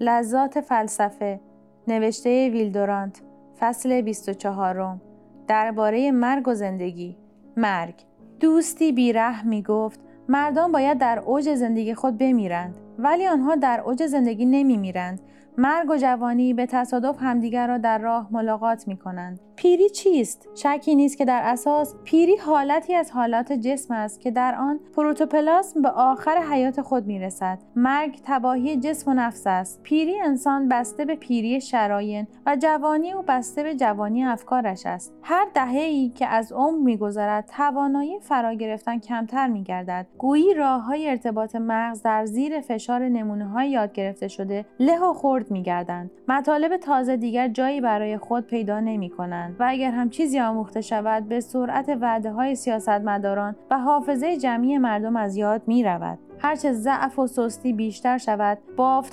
لذات فلسفه نوشته ویلدورانت فصل 24 درباره مرگ و زندگی. مرگ. دوستی بیره می گفت مردان باید در اوج زندگی خود بمیرند ولی آنها در اوج زندگی نمی میرند مرگ و جوانی به تصادف همدیگر را در راه ملاقات می کنند. پیری چیست؟ شکی نیست که در اساس پیری حالتی از حالات جسم است که در آن پروتوپلاسم به آخر حیات خود می رسد. مرگ تباهی جسم و نفس است. پیری انسان بسته به پیری شراین و جوانی او بسته به جوانی افکارش است. هر دهه ای که از عمر میگذرد توانایی فرا گرفتن کمتر می گردد. گویی راه های ارتباط مغز در زیر فشار نمونه های یاد گرفته شده له و خرد می گردند. مطالب تازه دیگر جایی برای خود پیدا نمی کنند و اگر هم چیزی آموخته شود به سرعت وعده های سیاستمداران و حافظه جمعی مردم از یاد می رود. هرچه ضعف و سستی بیشتر شود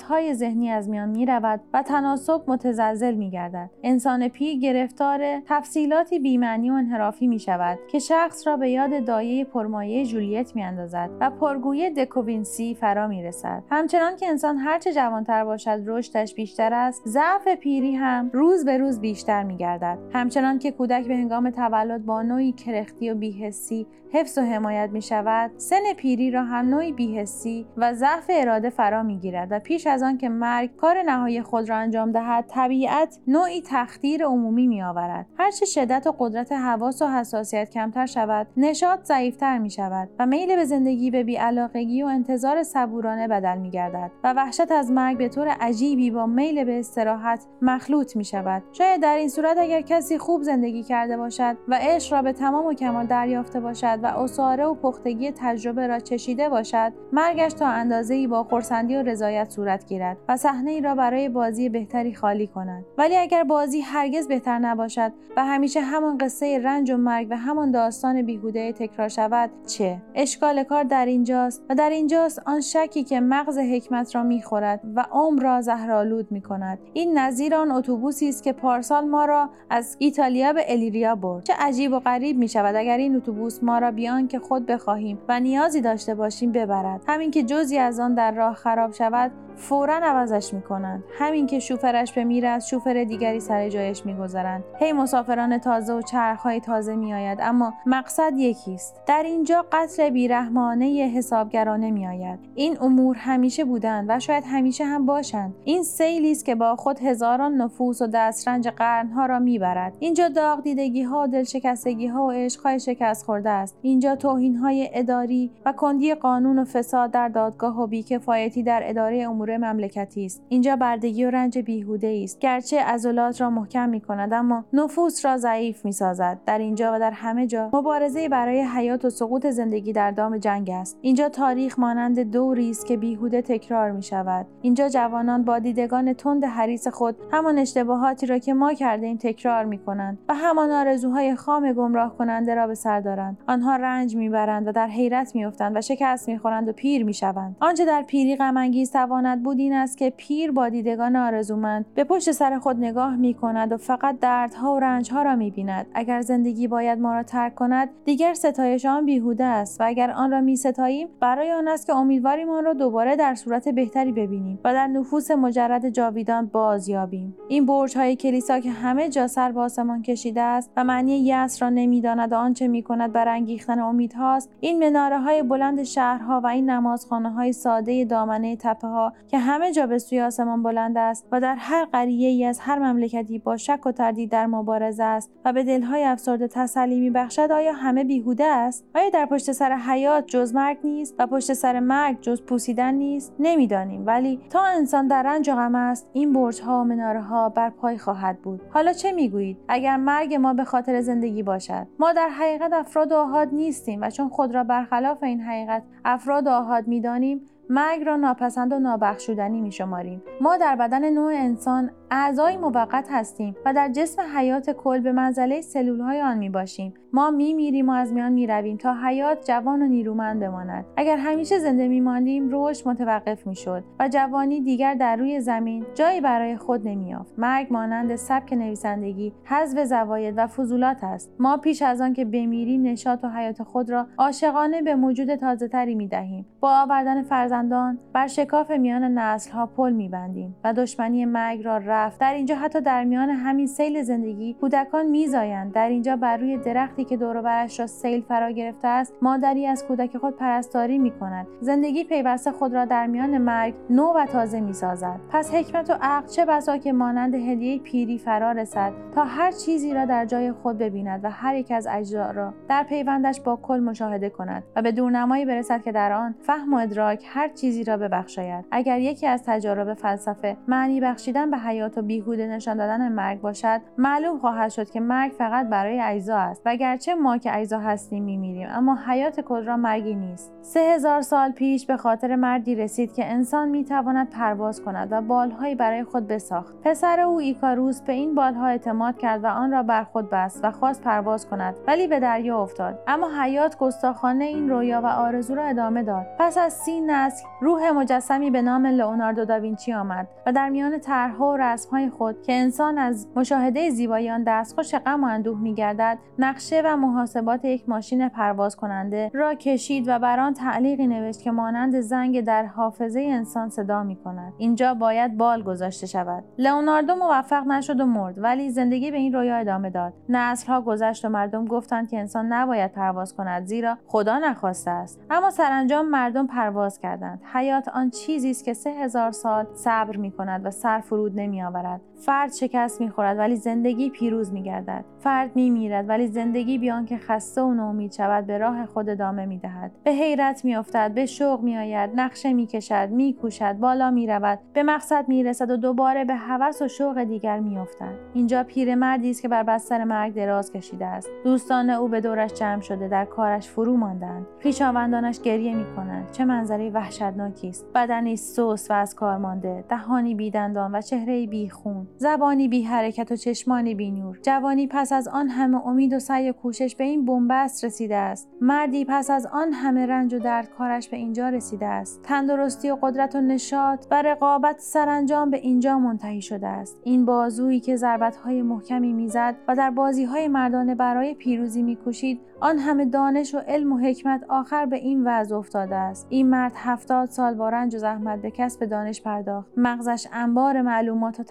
های ذهنی از میان می رود و تناسب متزلزل می گردد انسان پیر گرفتار تفصیلاتی بیمعنی و انحرافی می شود که شخص را به یاد دایه پرمایه جولیت می اندازد و پرگوی دکووینسی فرا می رسد همچنان که انسان هرچه جوانتر باشد رشدش بیشتر است ضعف پیری هم روز به روز بیشتر می گردد همچنان که کودک به هنگام تولد با نوعی کرختی و بیهسی حفظ و حمایت می شود سن پیری را هم نوعی بیهسی و ضعف اراده فرا می گیرد و پیش از آن که مرگ کار نهایی خود را انجام دهد طبیعت نوعی تخدیر عمومی می آورد هرچه شدت و قدرت حواس و حساسیت کمتر شود نشاط ضعیفتر می شود و میل به زندگی به بیعلاقگی و انتظار صبورانه بدل می گردد و وحشت از مرگ به طور عجیبی با میل به استراحت مخلوط می شود شاید در این صورت اگر کسی خوب زندگی کرده باشد و عشق را به تمام و کمال دریافته باشد و اساره و پختگی تجربه را چشیده باشد مرگش تا اندازه ای با خورسندی و رضایت صورت گیرد و صحنه ای را برای بازی بهتری خالی کند. ولی اگر بازی هرگز بهتر نباشد و همیشه همان قصه رنج و مرگ و همان داستان بیهوده تکرار شود چه؟ اشکال کار در اینجاست و در اینجاست آن شکی که مغز حکمت را می‌خورد و عمر را زهرآلود می‌کند. این نظیر آن اتوبوسی است که پارسال ما را از ایتالیا به الیریا برد. چه عجیب و غریب می شود اگر این اتوبوس ما را بیان که خود بخواهیم و نیازی داشته باشیم ببرد. همین که جزی از آن در راه خراب شود فورا عوضش می‌کنند. همین که شوفرش بمیرد شوفر دیگری سر جایش می‌گذارند. هی مسافران تازه و چرخهای تازه میآید اما مقصد یکی است در اینجا قتل بیرحمانه حسابگرانه میآید. این امور همیشه بودند و شاید همیشه هم باشند. این سیلی است که با خود هزاران نفوس و دسترنج قرنها را می‌برد. اینجا داغ دیدگی ها و دلشکستگی ها و عشقهای شکست خورده است. اینجا توهین اداری و کندی قانون و فساد در دادگاه و بیکفایتی در اداره امور مملکتی است. اینجا بردگی و رنج بیهوده است. گرچه عضلات را محکم می کند اما نفوس را ضعیف می سازد در اینجا و در همه جا مبارزه برای حیات و سقوط زندگی در دام جنگ است. اینجا تاریخ مانند دوری است که بیهوده تکرار می شود اینجا جوانان با دیدگان تند حریص خود همان اشتباهاتی را که ما کرده ایم تکرار می کنند و همان آرزوهای خام گمراه کننده را به سر دارند. آنها رنج می‌برند و در حیرت میافتند و شکست می‌خورند و پیر می‌شوند. آنچه در پیری غم تواند بود این است که پیر با دیدگان آرزومند به پشت سر خود نگاه می کند و فقط دردها و رنجها را می بیند اگر زندگی باید ما را ترک کند دیگر ستایش آن بیهوده است و اگر آن را می ستاییم برای آن است که امیدواریم آن را دوباره در صورت بهتری ببینیم و در نفوس مجرد جاویدان بازیابیم. این برج های کلیسا که همه جا سر به آسمان کشیده است و معنی یأس را نمی‌داند و آنچه می کند برانگیختن امیدهاست این مناره های بلند شهرها و این نمازخانه های ساده دامنه تپه ها که همه جا به سوی آسمان بلند است و در هر قریه ای از هر مملکتی با شک و تردید در مبارزه است و به دلهای افسرده تسلی میبخشد آیا همه بیهوده است؟ آیا در پشت سر حیات جز مرگ نیست و پشت سر مرگ جز پوسیدن نیست؟ نمی‌دانیم ولی تا انسان در رنج و غم است این برج ها و مناره ها بر پای خواهد بود. حالا چه می‌گویید؟ اگر مرگ ما به خاطر زندگی باشد ما در حقیقت افراد و آهاد نیستیم و چون خود را برخلاف این حقیقت افراد آهاد می‌دانیم مرگ را ناپسند و نابخشودنی می شماریم. ما در بدن نوع انسان اعضای موقت هستیم و در جسم حیات کل به منزله سلول های آن می باشیم. ما میمیریم و از میان می‌رویم تا حیات جوان و نیرومند بماند اگر همیشه زنده میماندیم رشد متوقف می‌شد و جوانی دیگر در روی زمین جایی برای خود نمیافت مرگ مانند سبک نویسندگی حذف زواید و فضولات است ما پیش از آن که بمیریم نشاط و حیات خود را عاشقانه به موجود تازه تری می دهیم. با آوردن فرزندان بر شکاف میان نسل ها پل می بندیم و دشمنی مرگ را رفت. در اینجا حتی در میان همین سیل زندگی کودکان میزایند. در اینجا بر روی درختی که دور برش را سیل فرا گرفته است مادری از کودک خود پرستاری می کند. زندگی پیوسته خود را در میان مرگ نو و تازه می سازد. پس حکمت و عقل چه بسا که مانند هدیه پیری فرا رسد تا هر چیزی را در جای خود ببیند و هر یک از اجزا را در پیوندش با کل مشاهده کند و به دورنمایی برسد که در آن فهم و ادراک هر چیزی را ببخشاید اگر یکی از تجارب فلسفه معنی بخشیدن به حیات و بیهوده نشان دادن مرگ باشد معلوم خواهد شد که مرگ فقط برای اجزا است و گرچه ما که اجزا هستیم میمیریم اما حیات کل را مرگی نیست. سه هزار سال پیش به خاطر مردی رسید که انسان می‌تواند پرواز کند و بالهایی برای خود بساخت. پسر او ایکاروس به این بالها اعتماد کرد و آن را بر خود بست و خواست پرواز کند ولی به دریا افتاد. اما حیات گستاخانه این رویا و آرزو را ادامه داد. پس از سی نسل روح مجسمی به نام لئوناردو داوینچی آمد و در میان طرحها و رسمهای خود که انسان از مشاهده زیبایی آن دستخوش غم و اندوه میگردد نقشه و محاسبات یک ماشین پرواز کننده را کشید و بر آن تعلیقی نوشت که مانند زنگ در حافظه انسان صدا می کند. اینجا باید بال گذاشته شود. لئوناردو موفق نشد و مرد ولی زندگی به این رویا ادامه داد. نسلها گذشت و مردم گفتند که انسان نباید پرواز کند زیرا خدا نخواسته است. اما سرانجام مردم پرواز کردند. حیات آن چیزی است که سه هزار سال صبر می کند و سر فرود نمی آورد فرد شکست می خورد ولی زندگی پیروز می گردد فرد می میرد ولی زندگی بیان که خسته و نومید شود به راه خود ادامه می دهد به حیرت می افتد به شوق می آید نقشه می کشد می کوشد بالا می رود به مقصد می رسد و دوباره به هوس و شوق دیگر می افتد اینجا پیرمردی است که بر بستر مرگ دراز کشیده است. دوستان او به دورش جمع شده در کارش فرو ماندند. خویشاوندانش گریه می کنند چه منظره وحشتناکی است. بدنی سوس و از کار مانده دهانی بیدندان و چهره بیخون. زبانی بی حرکت و چشمانی بی نور. جوانی پس از آن همه امید و سعی و کوشش به این بنبست رسیده است. مردی پس از آن همه رنج و درد کارش به اینجا رسیده است. تندرستی و قدرت و نشاط و رقابت سرانجام به اینجا منتهی شده است. این بازویی که ضربتهای محکمی می‌زد و در بازیهای مردانه برای پیروزی میکوشید آن همه دانش و علم و حکمت آخر به این وضع افتاده است. این مرد هفتاد سال با رنج و زحمت به کسب دانش پرداخت. مغزش انبار معلومات و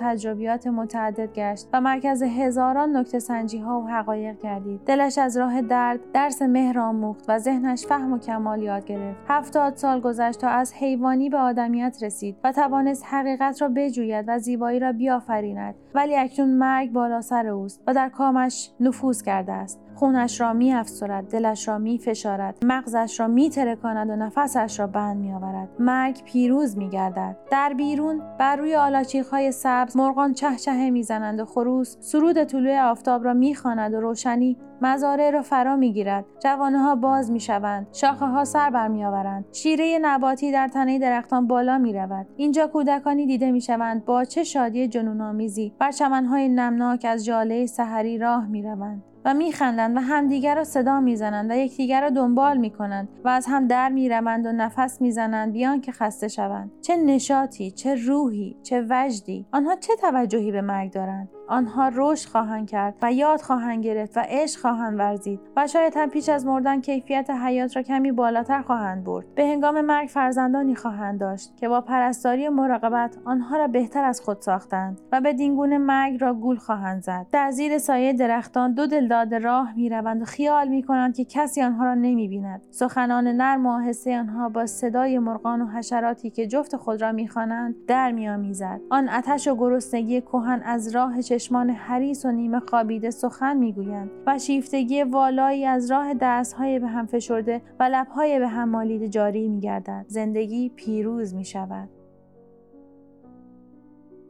تجربیات متعدد گشت و مرکز هزاران نکته سنجی ها و حقایق گردید. دلش از راه درد درس مهر آموخت و ذهنش فهم و کمال یاد گرفت. هفتاد سال گذشت تا از حیوانی به آدمیت رسید و توانست حقیقت را بجوید و زیبایی را بیافریند. ولی اکنون مرگ بالا سر اوست و در کامش نفوذ کرده است. خونش را می افسرد، دلش را می فشارد، مغزش را می ترکاند و نفسش را بند می آورد. مرگ پیروز می گردد. در بیرون بر روی آلاچیق های سبز مرغان چهچهه می‌زنند و خروس سرود طلوع آفتاب را می‌خواند و روشنی مزارع را فرا می‌گیرد. جوانه ها باز می‌شوند. شاخه ها سر برمیآورند. شیره نباتی در تنه درختان بالا می رود. اینجا کودکانی دیده می‌شوند با چه شادی جنونآمیزی. بر چمنهای نمناک از جاله سحری راه می‌روند و میخندند و همدیگر را صدا می‌زنند و یکدیگر را دنبال می‌کنند و از هم در می‌روند و نفس می‌زنند بیان که خسته شوند. چه نشاطی چه روحی چه وجدی. آنها چه توجهی به مرگ دارند؟ آنها رشد خواهند کرد و یاد خواهند گرفت و عشق خواهند ورزید و شاید هم پیش از مردن کیفیت حیات را کمی بالاتر خواهند برد. به هنگام مرگ فرزندانی خواهند داشت که با پرستاری و مراقبت آنها را بهتر از خود ساختند و به دینگونه مرگ را گول خواهند زد. در زیر سایه درختان دو دلداد راه می‌روند و خیال می‌کنند که کسی آنها را نمی‌بیند. سخنان نرم و آهسته آنها با صدای مرغان و حشراتی که جفت خود را می‌خوانند در میآمیزد. آن آتش و گرسنگی کهن از راه چشمان حریس و نیمه خوابیده سخن می‌گویند و شیفتگی والایی از راه دستهای به هم فشرده و لبهای به هم مالیده جاری میگردد زندگی پیروز می شود.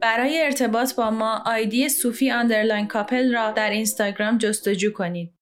برای ارتباط با ما آیدی صوفی underline couple را در اینستاگرام جستجو کنید.